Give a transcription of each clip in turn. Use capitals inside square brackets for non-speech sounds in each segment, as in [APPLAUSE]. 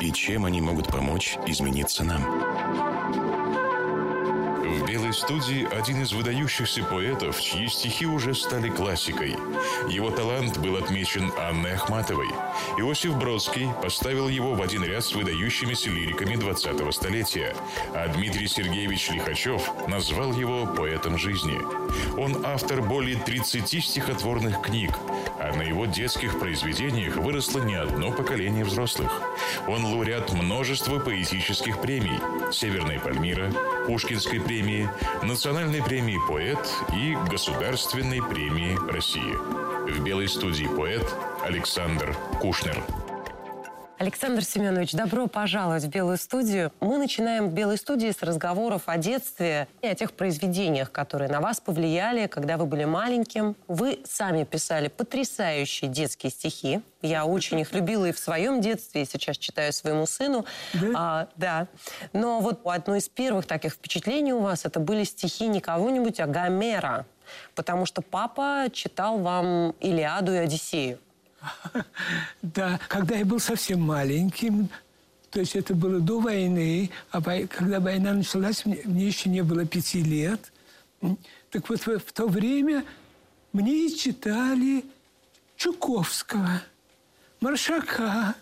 и чем они могут помочь измениться нам. В «Белой студии» один из выдающихся поэтов, чьи стихи уже стали классикой. Его талант был отмечен Анной Ахматовой. Иосиф Бродский поставил его в один ряд с выдающимися лириками 20-го столетия, а Дмитрий Сергеевич Лихачев назвал его поэтом жизни. Он автор более 30 стихотворных книг, а на его детских произведениях выросло не одно поколение взрослых. Он лауреат множества поэтических премий Северной Пальмира, Пушкинской премии, Национальной премии «Поэт» и Государственной премии России. В белой студии поэт Александр Кушнер. Александр Семенович, добро пожаловать в Белую студию. Мы начинаем в Белой студии с разговоров о детстве и о тех произведениях, которые на вас повлияли, когда вы были маленьким. Вы сами писали потрясающие детские стихи. Я очень их любила и в своем детстве, и сейчас читаю своему сыну. Да? А, да. Но вот одно из первых таких впечатлений у вас это были стихи не кого-нибудь, а Гомера. Потому что папа читал вам Илиаду и Одиссею. [LAUGHS] Да, когда я был совсем маленьким, то есть это было до войны, а когда война началась, мне, мне еще не было пяти лет. Так вот, в, в то время мне читали Чуковского, Маршака,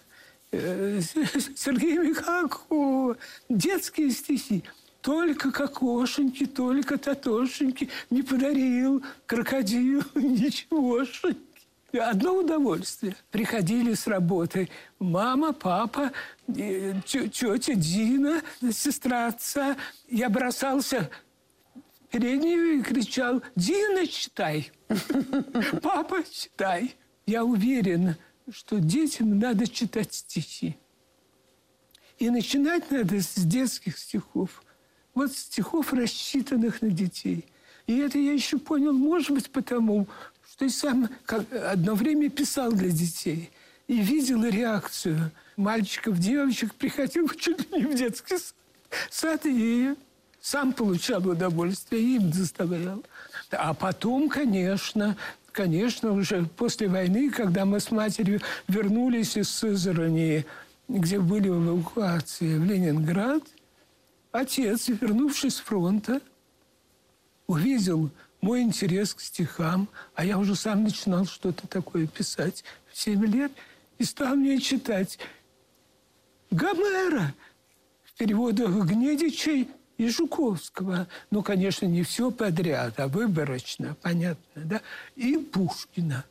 э, Сергея Михалкова, детские стихи. Только кокошеньки, только татошеньки не подарил крокодил [LAUGHS] ничегошеньки. Одно удовольствие. Приходили с работы мама, папа, тетя Дина, сестра отца. Я бросался в переднюю и кричал, Дина, читай. [LAUGHS] Папа, читай. Я уверена, что детям надо читать стихи. И начинать надо с детских стихов. Вот стихов, рассчитанных на детей. И это я еще понял, может быть, потому, что и сам как, одно время писал для детей. И видел реакцию мальчиков, девочек, приходил [LAUGHS] чуть ли не в детский сад и сам получал удовольствие, и им доставлял. А потом, конечно, конечно, уже после войны, когда мы с матерью вернулись из Сызрани, где были в эвакуации в Ленинград, отец, вернувшись с фронта, увидел мой интерес к стихам, а я уже сам начинал что-то такое писать в 7 лет, и стал мне читать Гомера в переводах Гнедичей и Жуковского. Ну, конечно, не все подряд, а выборочно, понятно, да? И Пушкина,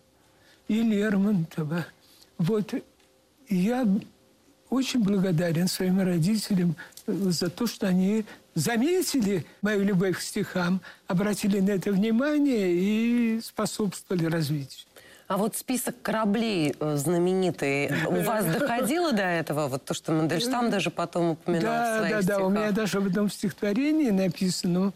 и Лермонтова. Вот я очень благодарен своим родителям за то, что они заметили мою любовь к стихам, обратили на это внимание и способствовали развитию. А вот список кораблей э, знаменитый, у вас [LAUGHS] доходило до этого? Вот то, что Мандельштам даже потом упоминал да, в своих Да, стихах. да, у меня даже в одном стихотворении написано,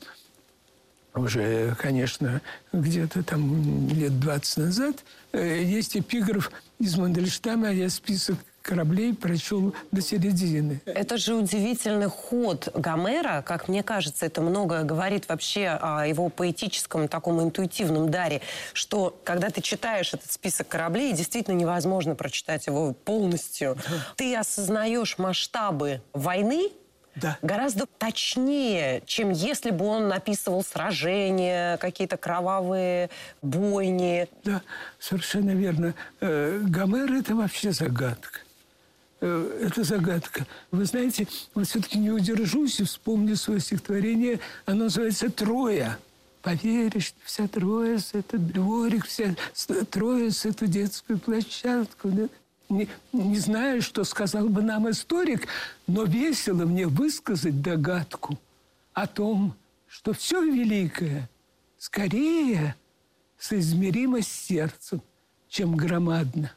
уже, конечно, где-то там лет 20 назад, э, есть эпиграф из Мандельштама, я список кораблей прочел до середины. Это же удивительный ход Гомера, как мне кажется, это многое говорит вообще о его поэтическом, таком интуитивном даре, что когда ты читаешь этот список кораблей, действительно невозможно прочитать его полностью. Ты осознаешь масштабы войны, Да. гораздо точнее, чем если бы он написывал сражения, какие-то кровавые бойни. Да, совершенно верно. Э, Гомер – это вообще загадка. Э, Это загадка. Вы знаете, вот все-таки не удержусь и вспомню свое стихотворение. Оно называется «Троя». Поверишь, вся Троица – это дворик, вся Троица – эту детскую площадку. Не, не знаю, что сказал бы нам историк, но весело мне высказать догадку о том, что все великое скорее соизмеримо с сердцем, чем громадно.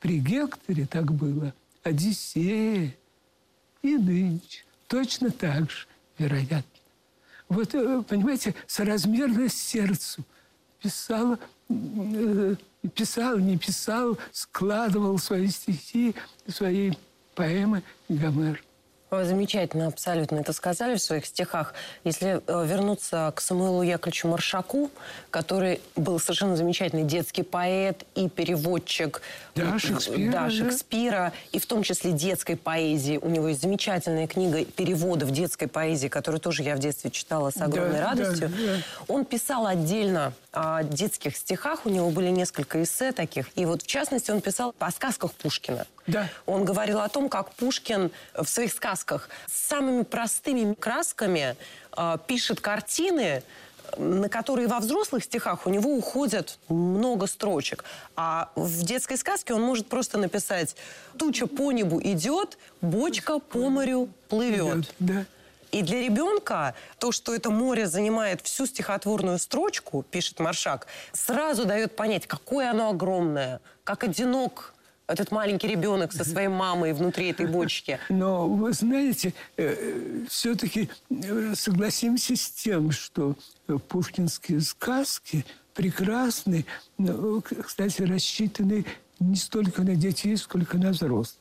При Гекторе так было, Одиссее и нынче. точно так же, вероятно. Вот, э, понимаете, соразмерность сердцу писал, э, писал, не писал, складывал свои стихи, свои поэмы Гомер. Замечательно, абсолютно это сказали в своих стихах. Если э, вернуться к Самуилу Яковлевичу Маршаку, который был совершенно замечательный детский поэт и переводчик да, Шекспира, да, Шекспира и в том числе детской поэзии. У него есть замечательная книга переводов детской поэзии, которую тоже я в детстве читала с огромной да, радостью. Да, да. Он писал отдельно о детских стихах, у него были несколько эссе таких. И вот в частности он писал о сказках Пушкина. Да. Он говорил о том, как Пушкин в своих сказках с самыми простыми красками э, пишет картины, на которые во взрослых стихах у него уходят много строчек. А в детской сказке он может просто написать «Туча по небу идет, бочка по морю плывет». Да. И для ребенка то, что это море занимает всю стихотворную строчку, пишет Маршак, сразу дает понять, какое оно огромное, как одинок этот маленький ребенок со своей мамой внутри этой бочки. Но вы знаете, э, все-таки э, согласимся с тем, что пушкинские сказки прекрасны, кстати, рассчитаны не столько на детей, сколько на взрослых.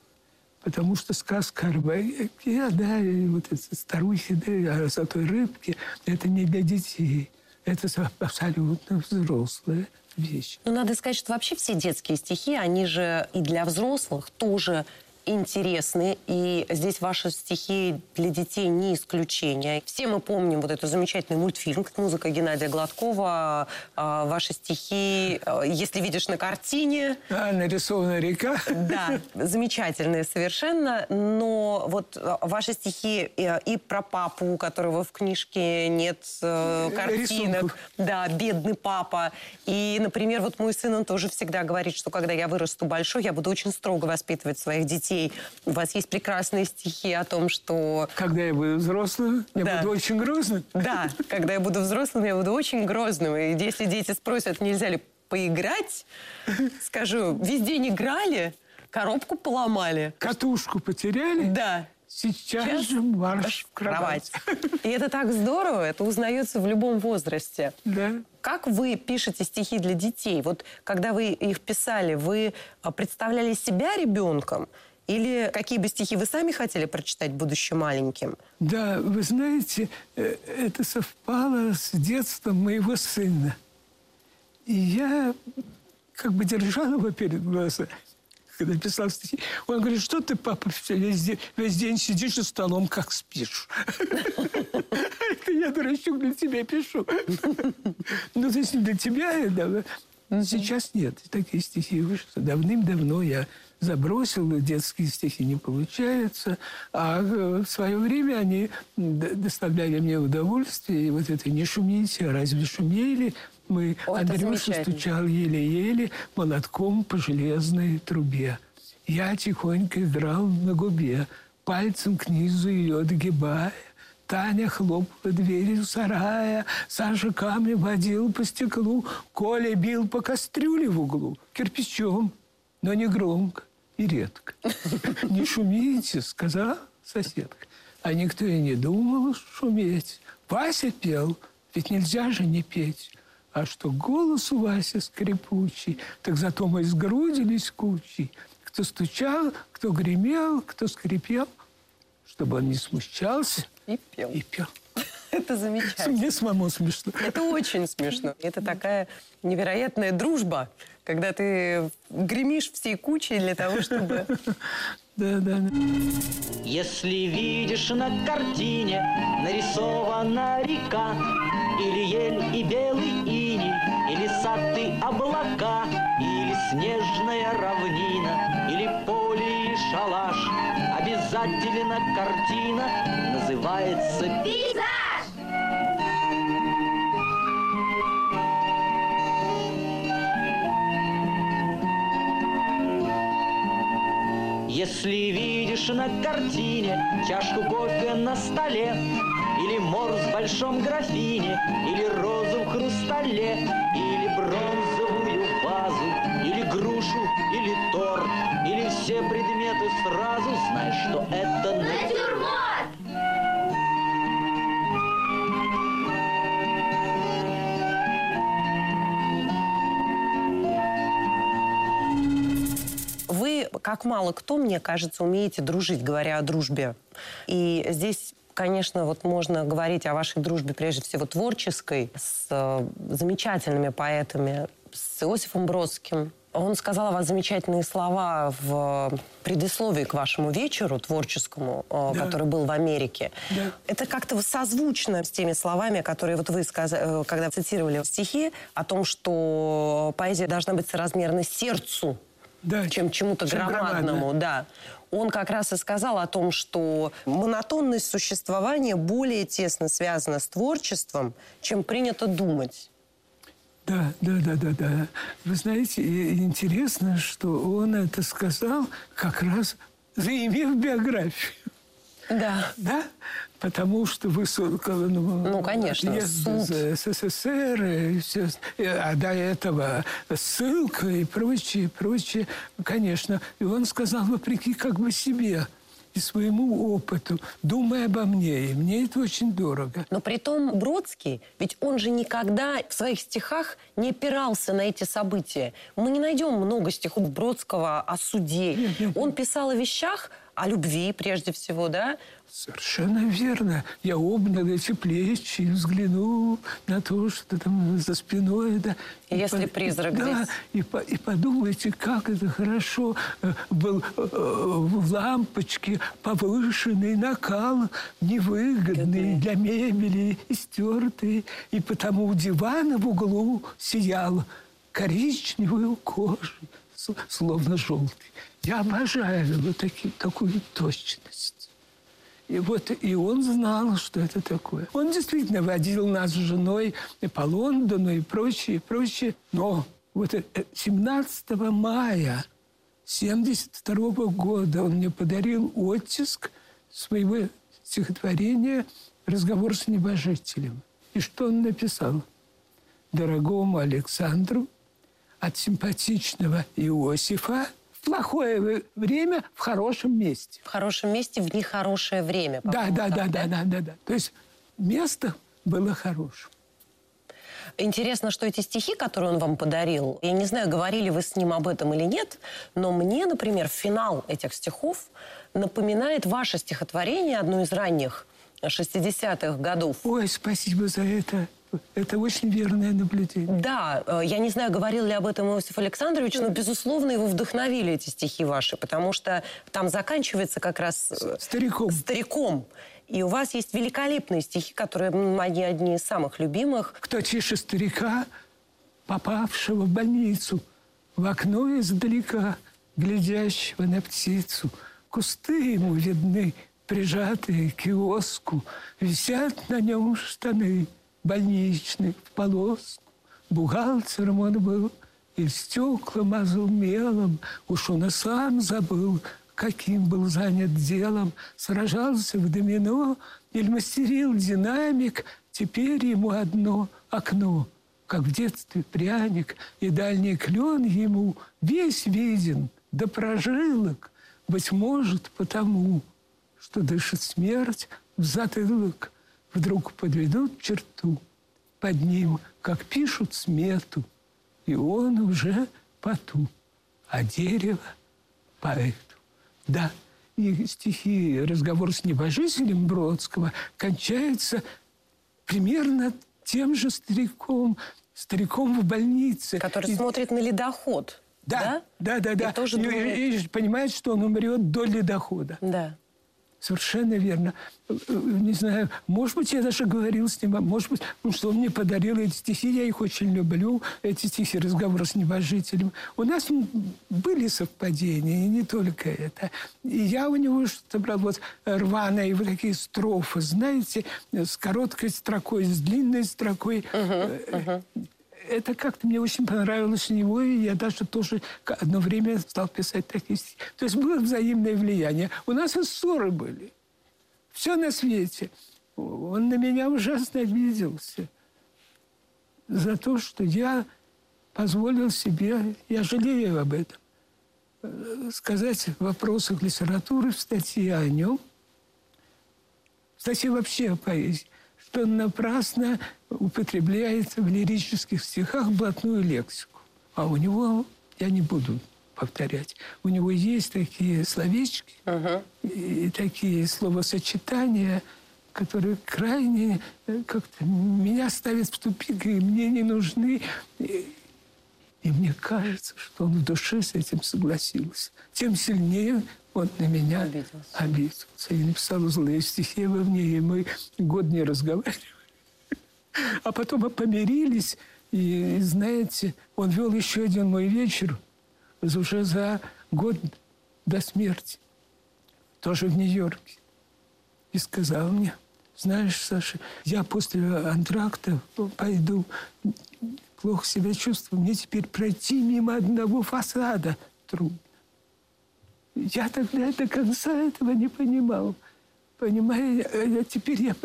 Потому что сказка о рыбаке, да, и вот эти старухи, да, о золотой рыбке, это не для детей. Это абсолютно взрослые вещь. Ну, надо сказать, что вообще все детские стихи, они же и для взрослых тоже интересны, и здесь ваши стихи для детей не исключение. Все мы помним вот этот замечательный мультфильм, музыка Геннадия Гладкова, а, ваши стихи, а, если видишь на картине. А, нарисована река. Да, замечательные совершенно, но вот а, ваши стихи и про папу, у которого в книжке нет э, картинок. Рисунков. Да, бедный папа. И, например, вот мой сын, он тоже всегда говорит, что когда я вырасту большой, я буду очень строго воспитывать своих детей детей. У вас есть прекрасные стихи о том, что... Когда я буду взрослым, я да. буду очень грозным. Да, когда я буду взрослым, я буду очень грозным. И если дети спросят, нельзя ли поиграть, скажу, весь день играли, коробку поломали. Катушку потеряли? Да. Сейчас, Сейчас же марш в кровать. кровать. И это так здорово, это узнается в любом возрасте. Да. Как вы пишете стихи для детей? Вот когда вы их писали, вы а, представляли себя ребенком или какие бы стихи вы сами хотели прочитать, будучи маленьким? Да, вы знаете, э, это совпало с детством моего сына. И я как бы держал его перед глазами, когда писал стихи. Он говорит, что ты, папа, весь день, весь день сидишь за столом, как спишь. [LAUGHS] Это я, дурачок, для тебя пишу. [LAUGHS] Ну, то есть для тебя, да, Сейчас нет. Такие стихи вышли. Давным-давно я забросил, детские стихи не получается. А э, в свое время они доставляли мне удовольствие. И вот это «Не шумите, а разве шумели?» Мы О, Андрюша стучал еле-еле молотком по железной трубе. Я тихонько играл на губе, пальцем к низу ее догибая. Таня хлопала дверью сарая, Саша камни водил по стеклу, Коля бил по кастрюле в углу, кирпичом, но не громко и редко. [LAUGHS] «Не шумите», — сказала соседка. А никто и не думал шуметь. Вася пел, ведь нельзя же не петь. А что голос у Васи скрипучий, так зато мы сгрудились кучей. Кто стучал, кто гремел, кто скрипел, чтобы он не смущался – и пел. И пел. [LAUGHS] Это замечательно. Мне самому смешно. Это очень смешно. Это такая невероятная дружба, когда ты гремишь всей кучей для того, чтобы... [LAUGHS] Да, да, да. Если видишь на картине нарисована река, Или ель и белый иней, или сад и облака, Или снежная равнина, или поле и шалаш, Обязательно картина называется «Пейзаж». Видишь на картине чашку кофе на столе, Или морс в большом графине, или розу в хрустале, Или бронзовую вазу, или грушу, или торт, или все предметы сразу, знай, что это натюрморт. Как мало кто, мне кажется, умеете дружить, говоря о дружбе. И здесь конечно, вот можно говорить о вашей дружбе прежде всего творческой с э, замечательными поэтами, с Иосифом Бродским. Он сказал о вас замечательные слова в предисловии к вашему вечеру творческому, э, Да. который был в Америке. Да. Это как-то созвучно с теми словами, которые вот вы сказали, когда цитировали стихи о том, что поэзия должна быть соразмерна сердцу, Да, чем чему-то чем громадному, громадно. да. Он как раз и сказал о том, что монотонность существования более тесно связана с творчеством, чем принято думать. Да, да, да, да, да. Вы знаете, интересно, что он это сказал, как раз заимев биографию. Да. Да? Потому что высоко... Ну, Ну, конечно, отъезд из СССР, и все, и, а до этого ссылка и прочее, прочее, конечно. И он сказал, вопреки как бы себе и своему опыту, думая обо мне, и мне это очень дорого. Но при том Бродский, ведь он же никогда в своих стихах не опирался на эти события. Мы не найдем много стихов Бродского о суде. Он писал о вещах, о любви прежде всего, да? Совершенно верно. Я обнял эти плечи и взглянул на то, что там за спиной. Да. И Если по- призрак да, здесь. И, по- и подумайте, как это хорошо э, был э, в лампочке повышенный накал, невыгодный для мебели, истертый. И потому у дивана в углу сиял коричневую кожу, словно желтый. Я обожаю вот таки- такую точность. И вот и он знал, что это такое. Он действительно водил нас с женой и по Лондону и прочее, и прочее. Но вот э, 17 мая 72 года он мне подарил оттиск своего стихотворения «Разговор с небожителем». И что он написал? «Дорогому Александру от симпатичного Иосифа плохое время в хорошем месте». В хорошем месте в нехорошее время. Да, да, да, да, да, да, да. То есть место было хорошим. Интересно, что эти стихи, которые он вам подарил, я не знаю, говорили вы с ним об этом или нет, но мне, например, финал этих стихов напоминает ваше стихотворение, одно из ранних 60-х годов. Ой, спасибо за это. Это очень верное наблюдение. Да, э, я не знаю, говорил ли об этом Иосиф Александрович, но, безусловно, его вдохновили эти стихи ваши, потому что там заканчивается как раз э, Стариком. стариком. И у вас есть великолепные стихи, которые м, они одни из самых любимых. Кто тише старика, попавшего в больницу, в окно издалека, глядящего на птицу. Кусты ему видны, прижатые к киоску, висят на нем штаны больничные в полоску. Бухгалтером он был, и стекла мазал мелом, уж он и сам забыл, каким был занят делом, сражался в домино или мастерил динамик, теперь ему одно окно, как в детстве пряник, и дальний клен ему весь виден, до прожилок, быть может, потому, что дышит смерть в затылок, вдруг подведут черту под ним, как пишут смету, и он уже поту, а дерево поэту. Да, и стихи «Разговор с небожителем» Бродского кончается примерно тем же стариком, стариком в больнице. Который И- смотрит на ледоход. да, да, да, да. И тоже И- думает- и- и понимает, что он умрет до ледохода. Да. Совершенно верно. Не знаю, может быть, я даже говорил с ним, а может быть, ну, что он мне подарил эти стихи, я их очень люблю, эти стихи «Разговор с небожителем». У нас были совпадения, и не только это. И я у него что-то брал, вот рваные вот такие строфы, знаете, с короткой строкой, с длинной строкой. Э, это как-то мне очень понравилось у него, и я даже тоже одно время стал писать такие стихи. То есть было взаимное влияние. У нас и ссоры были. Все на свете. Он на меня ужасно обиделся за то, что я позволил себе, я жалею об этом, э, сказать в вопросах литературы в статье о нем, в статье вообще о поэзии, что напрасно употребляет в лирических стихах блатную лексику. А у него, я не буду повторять. У него есть такие словечки и такие словосочетания, которые крайне э, как-то меня ставят в тупик, и мне не нужны. И, и мне кажется, что он в душе с этим согласился. Тем сильнее он на меня Обиделся. обиделся. И написал злые стихи во мне, и мы год не разговаривали. А потом мы помирились, и, знаете, он вел еще один мой вечер уже за год до смерти, тоже в Нью-Йорке. И сказал мне, знаешь, Саша, я после антракта пойду, плохо себя чувствую, мне теперь пройти мимо одного фасада трудно. Я тогда до конца этого не понимал. Понимаете, а теперь я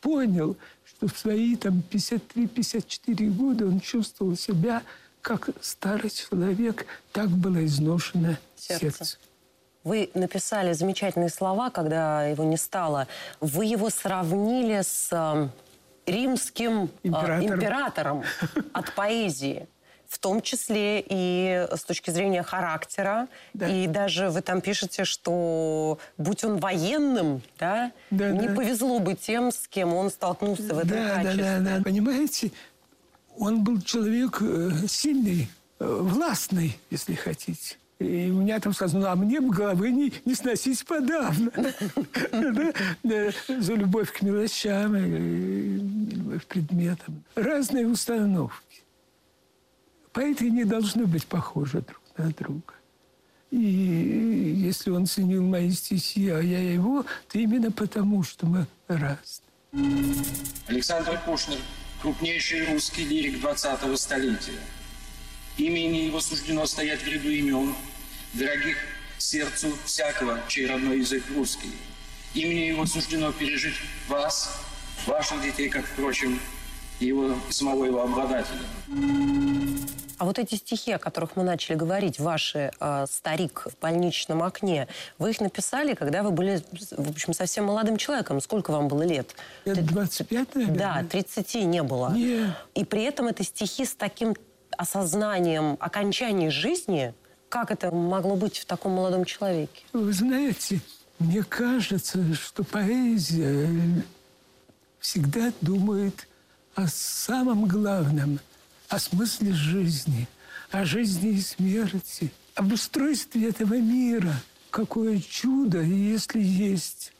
понял, что в свои там 53-54 года он чувствовал себя как старый человек, так было изношено Сердце. сердце. Вы написали замечательные слова, когда его не стало. Вы его сравнили с э, римским э, Императором. императором [LAUGHS] от поэзии. В том числе и с точки зрения характера. Да. И даже вы там пишете, что будь он военным, да, Да, не да. повезло бы тем, с кем он столкнулся в этом Да, да, качестве. да, да. Понимаете, он был человек э, сильный, э, властный, если хотите. И у меня там сказано, а мне бы головы не, не сносить подавно. [LAUGHS] Да, да, За любовь к мелочам, и любовь к предметам. Разные установки. Поэты не должны быть похожи друг на друга. И если он ценил мои стихи, а я его, то именно потому, что мы разные. Александр Пушнер – крупнейший русский лирик 20-го столетия. Имени его суждено стоять в ряду имен, дорогих сердцу всякого, чей родной язык русский. Имени его суждено пережить вас, ваших детей, как, впрочем, и его, и самого его обладателя. А вот эти стихи, о которых мы начали говорить, ваши э, «Старик в больничном окне», вы их написали, когда вы были, в общем, совсем молодым человеком. Сколько вам было лет? Лет 25, наверное? Да, 30 не было. Нет. И при этом это стихи с таким осознанием окончания жизни. Как это могло быть в таком молодом человеке? Вы знаете, мне кажется, что поэзия всегда думает о самом главном, о смысле жизни, о жизни и смерти, об устройстве этого мира. Какое чудо, если есть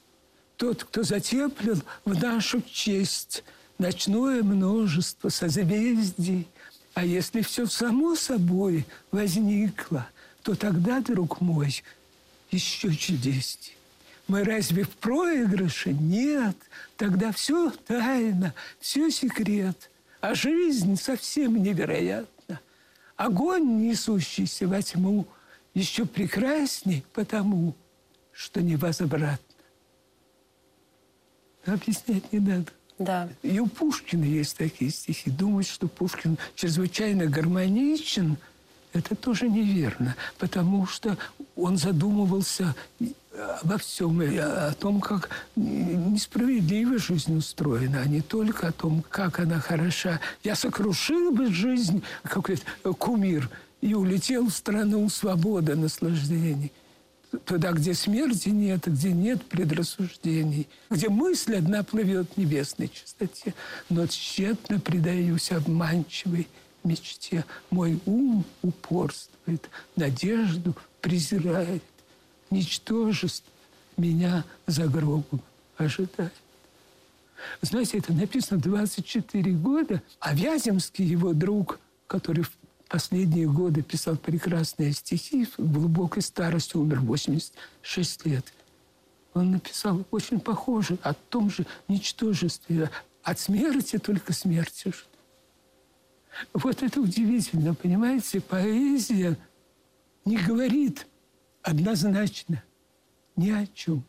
тот, кто затеплил в нашу честь ночное множество созвездий. А если все само собой возникло, то тогда, друг мой, еще чудесней. Мы разве в проигрыше? Нет. Тогда все тайна, все секрет. А жизнь совсем невероятна. Огонь, несущийся во тьму, еще прекрасней потому, что невозвратно. Объяснять не надо. Да. И у Пушкина есть такие стихи. Думать, что Пушкин чрезвычайно гармоничен, это тоже неверно, потому что он задумывался обо всем, о том, как несправедливо жизнь устроена, а не только о том, как она хороша. Я сокрушил бы жизнь, как говорит, кумир, и улетел в страну свободы, наслаждений. Туда, где смерти нет, где нет предрассуждений, где мысль одна плывет в небесной чистоте, но тщетно предаюсь обманчивой мечте. Мой ум упорствует, надежду презирает, ничтожество меня за гробом ожидает. Знаете, это написано 24 года, а Вяземский, его друг, который в последние годы писал прекрасные стихи, в глубокой старости умер, 86 лет. Он написал очень похоже о том же ничтожестве. От смерти только смерть ждут. Вот это удивительно, понимаете? Поэзия не говорит однозначно ни о чем.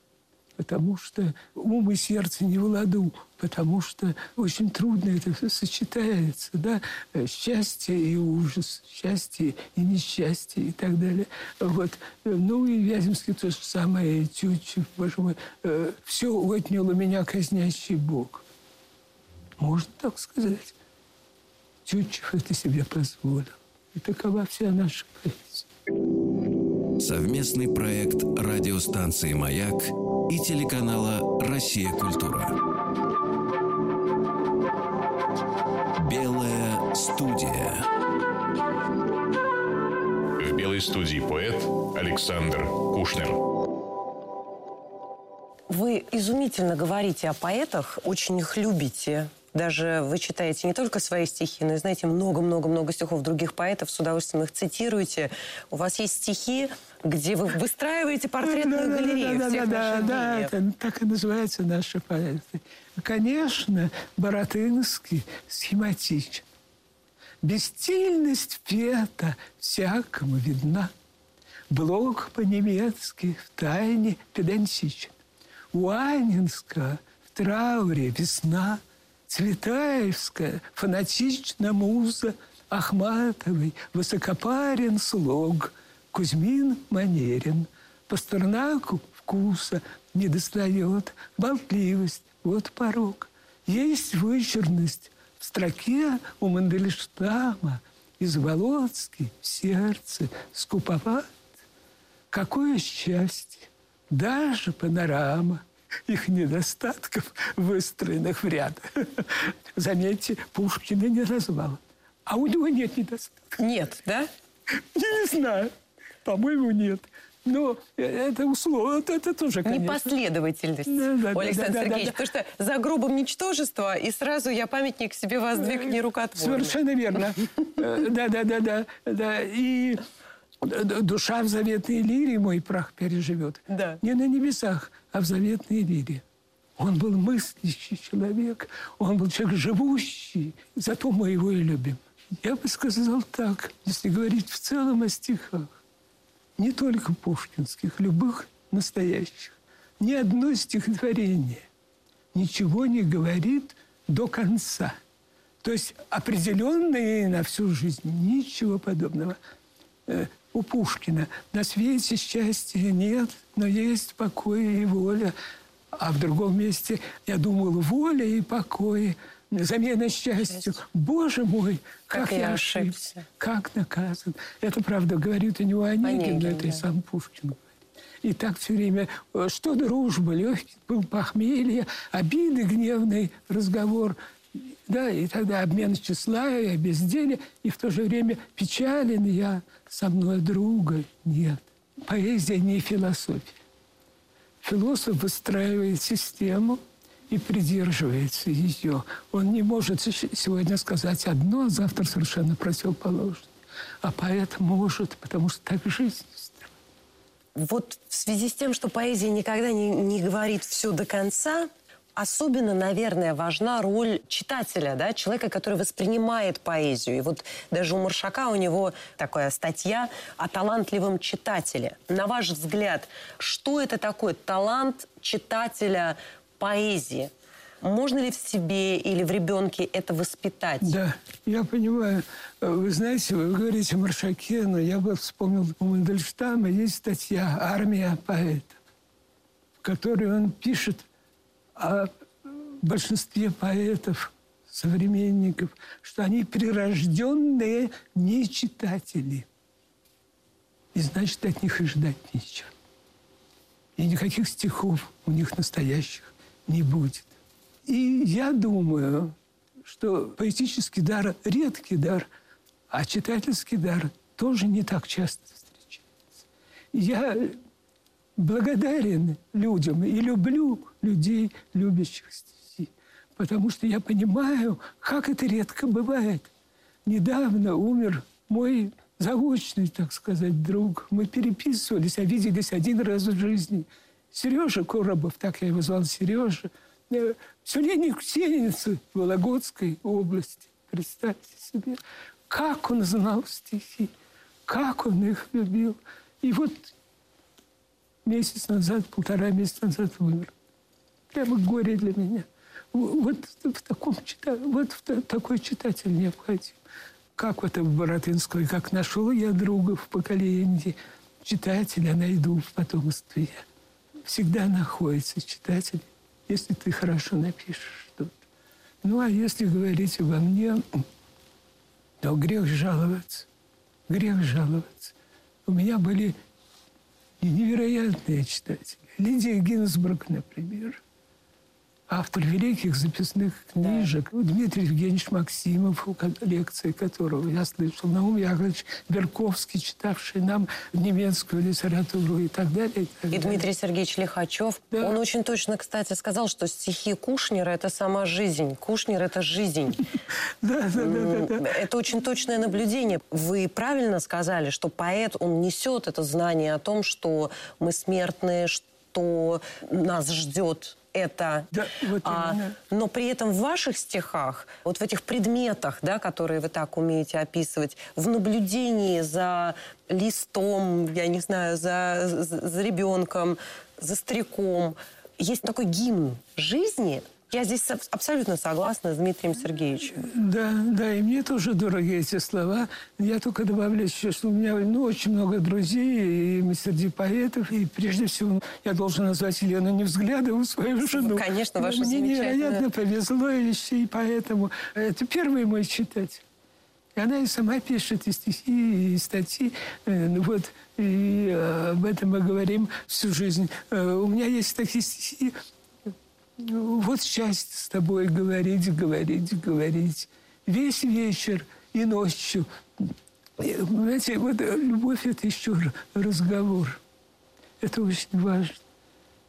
Потому что ум и сердце не в ладу, потому что очень трудно это все сочетается, да, счастье и ужас, счастье и несчастье и так далее. Вот. Ну и Вяземский то же самое, Тютчев, боже мой, э, все отнял у меня казнящий Бог. Можно так сказать. Тютчев это себе позволил. И такова вся наша поэзия. Совместный проект радиостанции «Маяк» и телеканала «Россия. Культура». Белая студия. В белой студии поэт Александр Кушнер. Вы изумительно говорите о поэтах, очень их любите. Даже вы читаете не только свои стихи, но и знаете много-много-много стихов других поэтов, с удовольствием их цитируете. У вас есть стихи, где вы выстраиваете портретную Да, да, галерею да, всех да, да, ваших да, гениев. это так и называются наши поэты. Конечно, Боротынский схематичен. Бестильность пета всякому видна. Блок по-немецки в тайне педантичен. У Анинска в трауре весна. Цветаевская фанатична муза. Ахматовой высокопарен слог. Кузьмин манерен. Пастернаку вкуса не достает. Болтливость – вот порог. Есть вычурность в строке у Мандельштама. Из Володски в сердце скуповат. Какое счастье! Даже панорама их недостатков, выстроенных в ряд. [LAUGHS] Заметьте, Пушкина не назвал. А у него нет недостатков. Нет, да? Я не знаю. По-моему, нет. Но это условно, это, это тоже, конечно. Непоследовательность Да, да, у да, да, да, Сергеевича. да. Потому что за гробом ничтожества, и сразу я памятник себе воздвиг нерукотворный. Совершенно верно. [LAUGHS] Э, Да, да, да, да, да. И д- душа в заветной лире мой прах переживет. Да. Не на небесах, а в заветной лире. Он был мыслящий человек, он был человек живущий, зато мы его и любим. Я бы сказал так, если говорить в целом о стихах, не только пушкинских, любых настоящих. Ни одно стихотворение ничего не говорит до конца. То есть определенные на всю жизнь, ничего подобного. У Пушкина на свете счастья нет, но есть покой и воля. А в другом месте я думал, воля и покой, замена счастью. Боже мой, как, Как я ошибся. ошибся, как наказан. Это правда говорит и не у Онегина, Онегин, это и да. сам Пушкин. И так все время, что дружба, легкий был похмелье, обиды, гневный разговор. Да, и тогда обмен тщеславия, безделия, и в то же время печален я, со мной друга нет. Поэзия не философия. Философ выстраивает систему и придерживается ее. Он не может сегодня сказать одно, а завтра совершенно противоположное. А поэт может, потому что так жизнь. Вот в связи с тем, что поэзия никогда не, не говорит все до конца, особенно, наверное, важна роль читателя, да, человека, который воспринимает поэзию. И вот даже у Маршака у него такая статья о талантливом читателе. На ваш взгляд, что это такое талант читателя поэзии? Можно ли в себе или в ребенке это воспитать? Да, я понимаю. Э, Вы знаете, вы говорите о Маршаке, но я бы вспомнил, у Мандельштама есть статья «Армия поэтов», в которой он пишет о большинстве поэтов, современников, что они прирожденные нечитатели. И значит, от них и ждать нечего. И никаких стихов у них настоящих не будет. И я думаю, что поэтический дар – редкий дар, а читательский дар тоже не так часто встречается. Я благодарен людям и люблю людей, любящих стихи, потому что я понимаю, как это редко бывает. Недавно умер мой заочный, так сказать, друг. Мы переписывались, а виделись один раз в жизни. Сережа Коробов, так я его звал, Сережа, э, селение Ксеницы Вологодской области. Представьте себе, как он знал стихи, как он их любил. И вот месяц назад, полтора месяца назад умер. Прямо горе для меня. Вот в таком вот в та- такой читатель необходим. Как вот в Боротынской, как нашел я друга в поколении, читателя найду в потомстве. Всегда находится читатель, если ты хорошо напишешь что-то. Ну, а если говорить обо мне, то грех жаловаться. грех жаловаться. У меня были невероятные читатели. Лидия Гинзбург, например – автор великих записных книжек. Да. Дмитрий Евгеньевич Максимов, лекции которого я слышал. Наум Яковлевич Берковский, читавший нам немецкую литературу и так далее. И, так и Дмитрий Сергеевич Лихачев. Да. Он очень точно, кстати, сказал, что стихи Кушнера – это сама жизнь. Кушнер – это жизнь. [LAUGHS] Да, да, да. Это очень точное наблюдение. Вы правильно сказали, что поэт, он несет это знание о том, что мы смертные, что нас ждет это. Да, вот а, но при этом в ваших стихах, вот в этих предметах, да, которые вы так умеете описывать, в наблюдении за листом, я не знаю, за, за, за ребенком, за стариком, есть такой гимн жизни, я здесь абсолютно согласна с Дмитрием Сергеевичем. Да, да, и мне тоже дороги эти слова. Я только добавлю еще, что у меня ну, очень много друзей и среди поэтов. И прежде всего я должен назвать Елену Невзглядову, свою жену. Конечно, ваша Мне невероятно повезло, и, и поэтому это первый мой читатель. И она и сама пишет и стихи, и статьи. Э, ну вот, и э, об этом мы говорим всю жизнь. Э, у меня есть такие стихи, вот счастье с тобой говорить, говорить, говорить. Весь вечер и ночью. Знаете, вот любовь – это еще разговор. Это очень важно.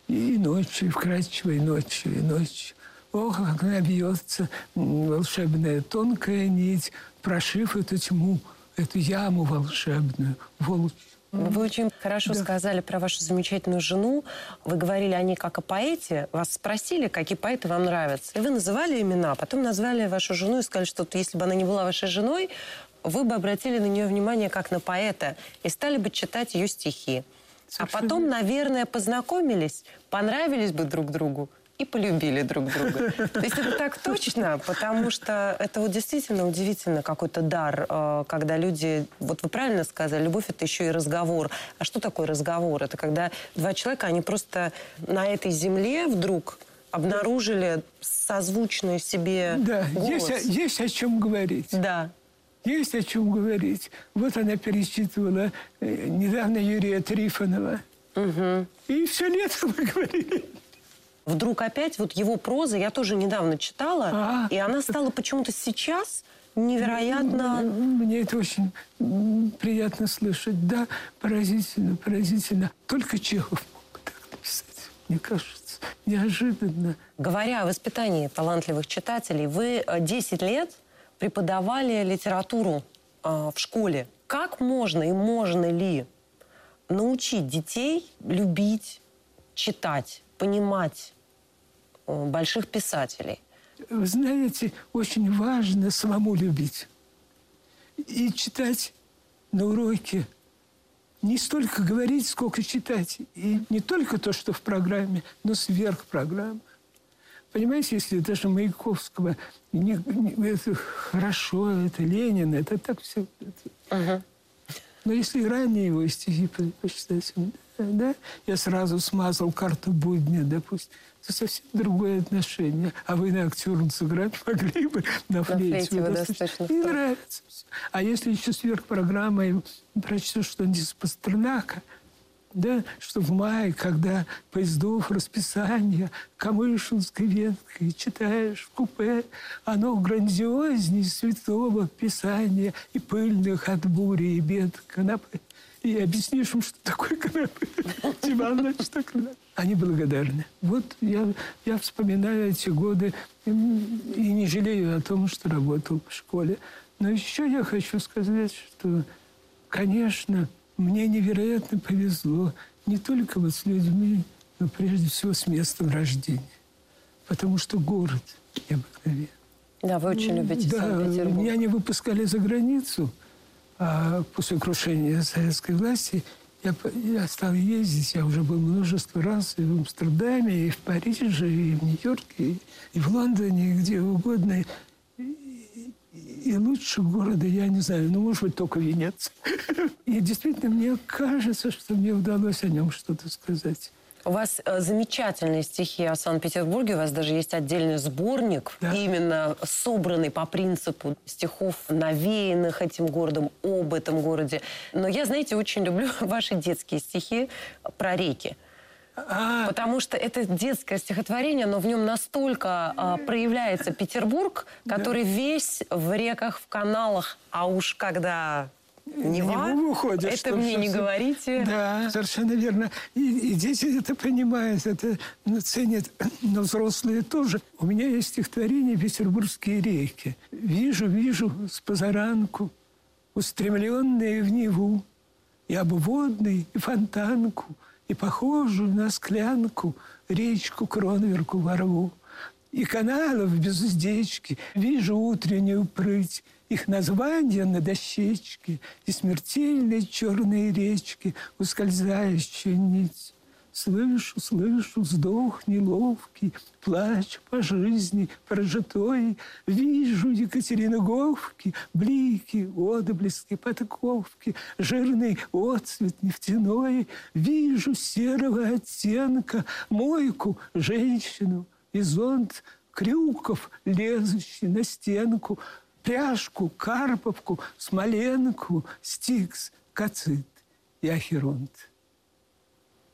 И ночью, и вкрадчивой ночью, и ночью. Ох, как она бьется, волшебная тонкая нить, прошив эту тьму, эту яму волшебную, волчью. Вы очень хорошо да. сказали про вашу замечательную жену. Вы говорили о ней как о поэте. Вас спросили, какие поэты вам нравятся. И вы называли имена, потом назвали вашу жену и сказали, что если бы она не была вашей женой, вы бы обратили на нее внимание как на поэта и стали бы читать ее стихи. Совершенно. А потом, наверное, познакомились, понравились бы друг другу и полюбили друг друга. То есть это так точно, потому что это вот действительно удивительно какой-то дар, э, когда люди, вот вы правильно сказали, любовь это еще и разговор. А что такое разговор? Это когда два человека, они просто на этой земле вдруг обнаружили созвучную себе да, голос. Есть, есть о чем говорить. Да. Есть о чем говорить. Вот она перечитывала э, недавно Юрия Трифонова. Угу. И все лето мы говорили. Вдруг опять вот его проза, я тоже недавно читала, а, и она стала почему-то сейчас невероятно... Мне это очень приятно слышать. Да, поразительно, поразительно. Только Чехов мог так написать, мне кажется. Неожиданно. Говоря о воспитании талантливых читателей, вы 10 э, лет преподавали литературу э, в школе. Как можно и можно ли научить детей любить, читать? Понимать э, больших писателей? Вы знаете, очень важно самому любить. И читать на уроке. Не столько говорить, сколько читать. И не только то, что в программе, но сверх программы. Понимаете, если даже Маяковского не, не, это хорошо, это Ленин, это так все. Это. Угу. Но если ранее его стихи почитать, да, я сразу смазал карту будня, допустим. Это совсем другое отношение. А вы на актером сыграть могли бы на флейте. На флейте достаточно. И нравится. А если еще сверх программы прочтешь что-нибудь из Пастернака, да, что в мае, когда поездов расписание Камышинской веткой читаешь в купе, оно грандиозней святого писания и пыльных от бури и бед канапе и объяснишь им, что такое канапе. Диван, значит, так Они благодарны. Вот я, я вспоминаю эти годы и не жалею о том, что работал в школе. Но еще я хочу сказать, что, конечно, мне невероятно повезло не только вот с людьми, но прежде всего с местом рождения. Потому что город необыкновенный. Да, вы очень любите да, Санкт-Петербург. Меня не выпускали за границу – а после крушения советской власти я, я стал ездить, я уже был множество раз и в Амстердаме, и в Париже, и в Нью-Йорке, и, и в Лондоне, и где угодно. И, и лучше города, я не знаю, ну, может быть, только Венеция. [LAUGHS] И действительно, мне кажется, что мне удалось о нем что-то сказать. У вас э, замечательные стихи о Санкт-Петербурге. У вас даже есть отдельный сборник, Да. именно собранный по принципу стихов, навеянных этим городом, об этом городе. Но я, знаете, очень люблю [LAUGHS] ваши детские стихи про реки. А, Потому что это детское стихотворение, но в нем настолько а, проявляется Петербург, который весь в реках, в каналах, а уж когда Нева, Неву выходит, это что мне не говорите. Да, совершенно верно. И, и дети это понимают, это ценят, но взрослые тоже. У меня есть стихотворение «Петербургские реки». Вижу, вижу с позаранку, устремленные в Неву, и обводный, и фонтанку, и похожую на склянку речку Кронверку ворву. И каналов без уздечки вижу утреннюю прыть, их названия на дощечке и смертельной черной речки ускользающая нить. Слышу, слышу вздох неловкий, плач по жизни прожитой. Вижу Екатериноговки, блики, отблески, подковки, жирный отцвет нефтяной. Вижу серого оттенка мойку, женщину и зонт крюков, лезущий на стенку, пряжку, карповку, смоленку, стикс, кацит и ахеронт.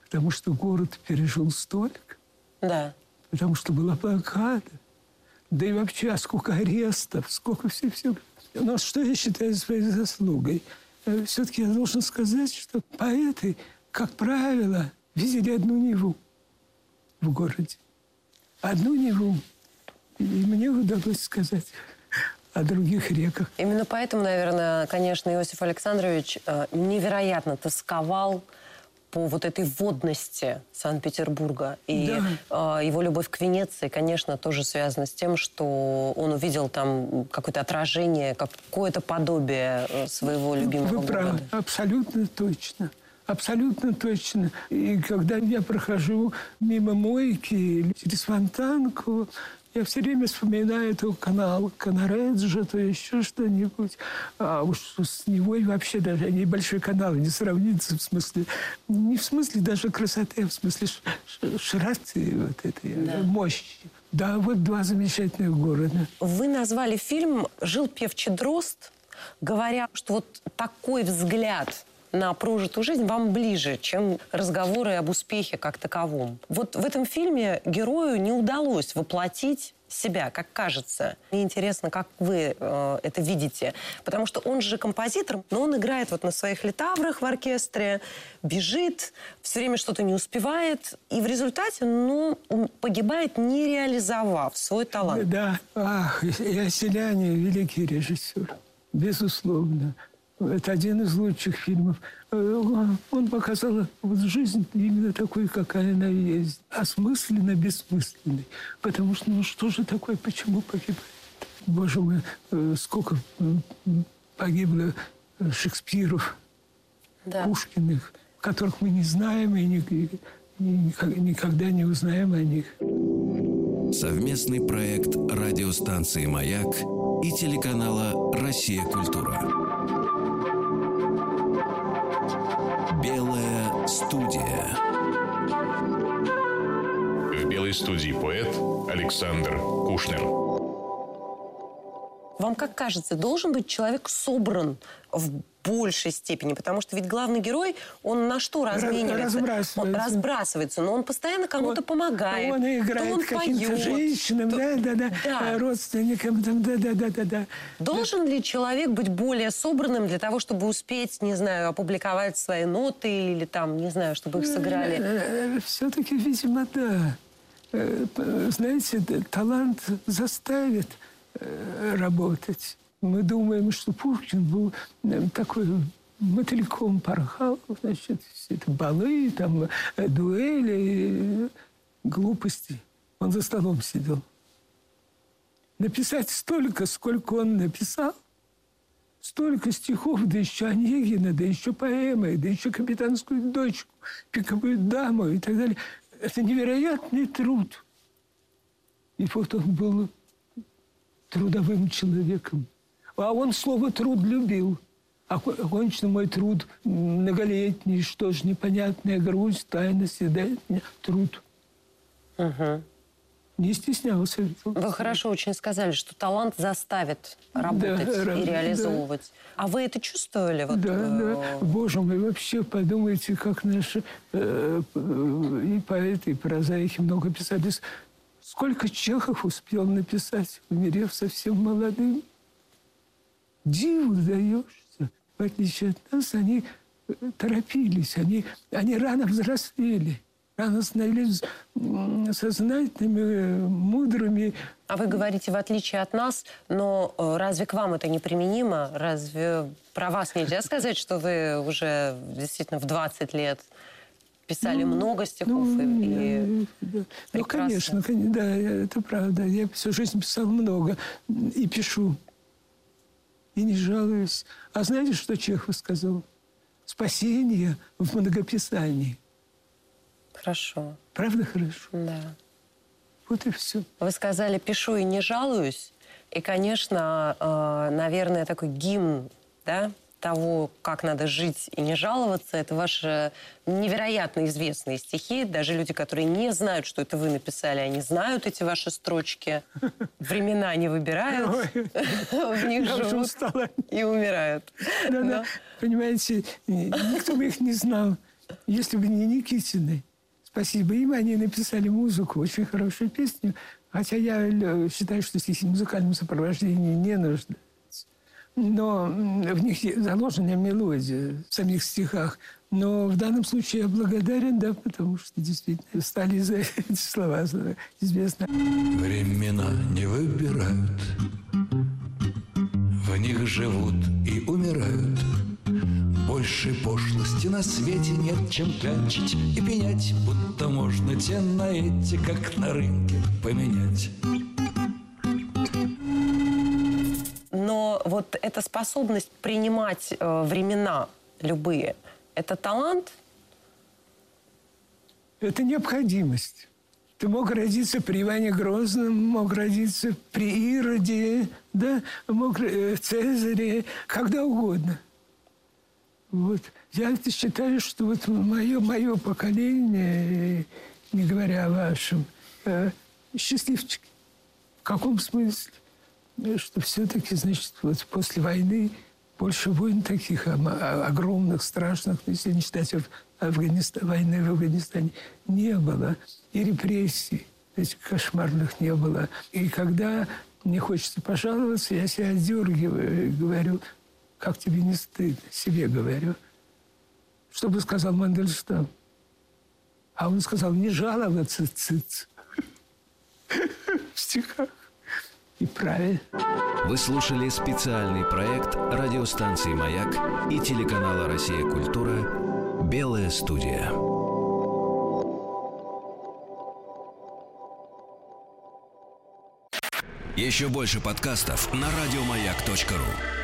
Потому что город пережил столько, Да. потому что была блокада. Да и вообще, а сколько арестов, сколько всего-всего. Но что я считаю своей заслугой? Все-таки я должен сказать, что поэты, как правило, видели одну Неву в городе. Одну Неву. И мне удалось сказать о других реках. Именно поэтому, наверное, конечно, Иосиф Александрович э, невероятно тосковал по вот этой водности Санкт-Петербурга. И э, его любовь к Венеции, конечно, тоже связана с тем, что он увидел там какое-то отражение, какое-то подобие э, своего любимого Вы правы, города. абсолютно точно. Абсолютно точно. И когда я прохожу мимо мойки или через фонтанку, я все время вспоминаю этот канал Канареджа, то еще что-нибудь. А уж с Невой вообще даже небольшой канал не сравнится в смысле... Не в смысле даже красоты, а в смысле широты вот этой э, мощи. Да, вот два замечательных города. Вы назвали фильм «Жил певчий дрозд», говоря, что вот такой взгляд на прожитую жизнь вам ближе, чем разговоры об успехе как таковом. Вот в этом фильме герою не удалось воплотить себя, как кажется. Мне интересно, как вы э, это видите. Потому что он же композитор, но он играет вот на своих литаврах в оркестре, бежит, все время что-то не успевает. И в результате, ну, погибает, не реализовав свой талант. Да, ах, и «Оселяне» – великий режиссер, безусловно. Это один из лучших фильмов. Э, Он показал вот жизнь именно такой, какая она есть. Осмысленно бессмысленной. Потому что, ну что же такое, почему погибает? Боже мой, э, сколько погибло э, Шекспиров, Да. Пушкиных, которых мы не знаем и и ни- никогда не узнаем о них. Совместный проект радиостанции «Маяк» и телеканала «Россия. Культура». Студии поэт Александр Кушнер. Вам как кажется, должен быть человек собран в большей степени? Потому что ведь главный герой, он на что разменивается? разбрасывается. Он разбрасывается, но он постоянно кому-то помогает. Он то играет он каким-то поет, женщинам, то- да, да, да, Да. э, родственникам, там, да, да, да, да, да. Должен ли человек быть более собранным для того, чтобы успеть, не знаю, опубликовать свои ноты или там, не знаю, чтобы их сыграли? Все-таки, видимо, да. Э, Знаете, талант заставит э, работать. Мы думаем, что Пушкин был э, такой мотыльком порхал, значит, это балы, там, дуэли, глупости. Он за столом сидел. Написать столько, сколько он написал, столько стихов, да еще Онегина, да еще поэмы, да еще капитанскую дочку, пиковую даму и так далее. Это невероятный труд. И вот он был трудовым человеком. А он слово «труд» любил. окончен мой труд многолетний, что ж непонятная грусть, тайна съедает меня труд. Угу. Не стеснялся. Вы хорошо очень сказали, что талант заставит работать Да, и да. реализовывать. А вы это чувствовали? Вот, Да, э, да. Боже мой, вообще подумайте, как наши э, э, и поэты, и прозаики много писали. Сколько Чехов успел написать, умерев совсем молодым. Диву даешься. В отличие от нас, они э, торопились, они, они рано взрослели, рано становились сознательными, мудрыми. А вы говорите, в отличие от нас, но э, разве к вам это неприменимо? Разве про вас нельзя сказать, что вы уже действительно в 20 лет писали много стихов? и- и- да. Ну, конечно, кон- да, это правда. Я всю жизнь писал много и пишу. И не жалуюсь. А знаете, что Чехов сказал? Спасение в многописании. Хорошо, Правда хорошо? да. Вот и все. Вы сказали, пишу и не жалуюсь. И, конечно, э, наверное, такой гимн, да, того, как надо жить и не жаловаться, это ваши невероятно известные стихи. Даже люди, которые не знают, что это вы написали, они знают эти ваши строчки. Времена не выбирают, [LAUGHS] в них живут и умирают. Понимаете, никто бы их не знал, если бы не Никитины. Спасибо им, они написали музыку, очень хорошую песню. Хотя я э, считаю, что стихи в музыкальном сопровождении не нужны. Но в них заложена мелодия в самих стихах. Но в данном случае я благодарен, да, потому что действительно стали за эти слова известны. Времена не выбирают, в них живут и умирают. Больше пошлости на свете нет, чем клянчить и пенять, будто можно те на эти, как на рынке, поменять. Но вот эта способность принимать э, времена любые, это талант? Это необходимость. Ты мог родиться при Иване Грозном, мог родиться при Ироде, да, мог э, Цезаре, когда угодно. Вот. Я считаю, что вот мое, мое поколение, э, не говоря о вашем, э, счастливчики. В каком смысле? Э, Что все-таки, значит, вот после войны больше войн таких а, а, огромных, страшных, если не считать Аф- Афганиста- войны в Афганистане, не было. И репрессий этих кошмарных не было. И когда мне хочется пожаловаться, я себя отдергиваю и говорю, как тебе не стыдно, себе говорю. Что бы сказал Мандельштам? А он сказал, не жаловаться, циц. В стихах. И правильно. Вы слушали специальный проект радиостанции «Маяк» и телеканала «Россия. Культура» «Белая студия». Еще больше подкастов на радиомаяк.ру.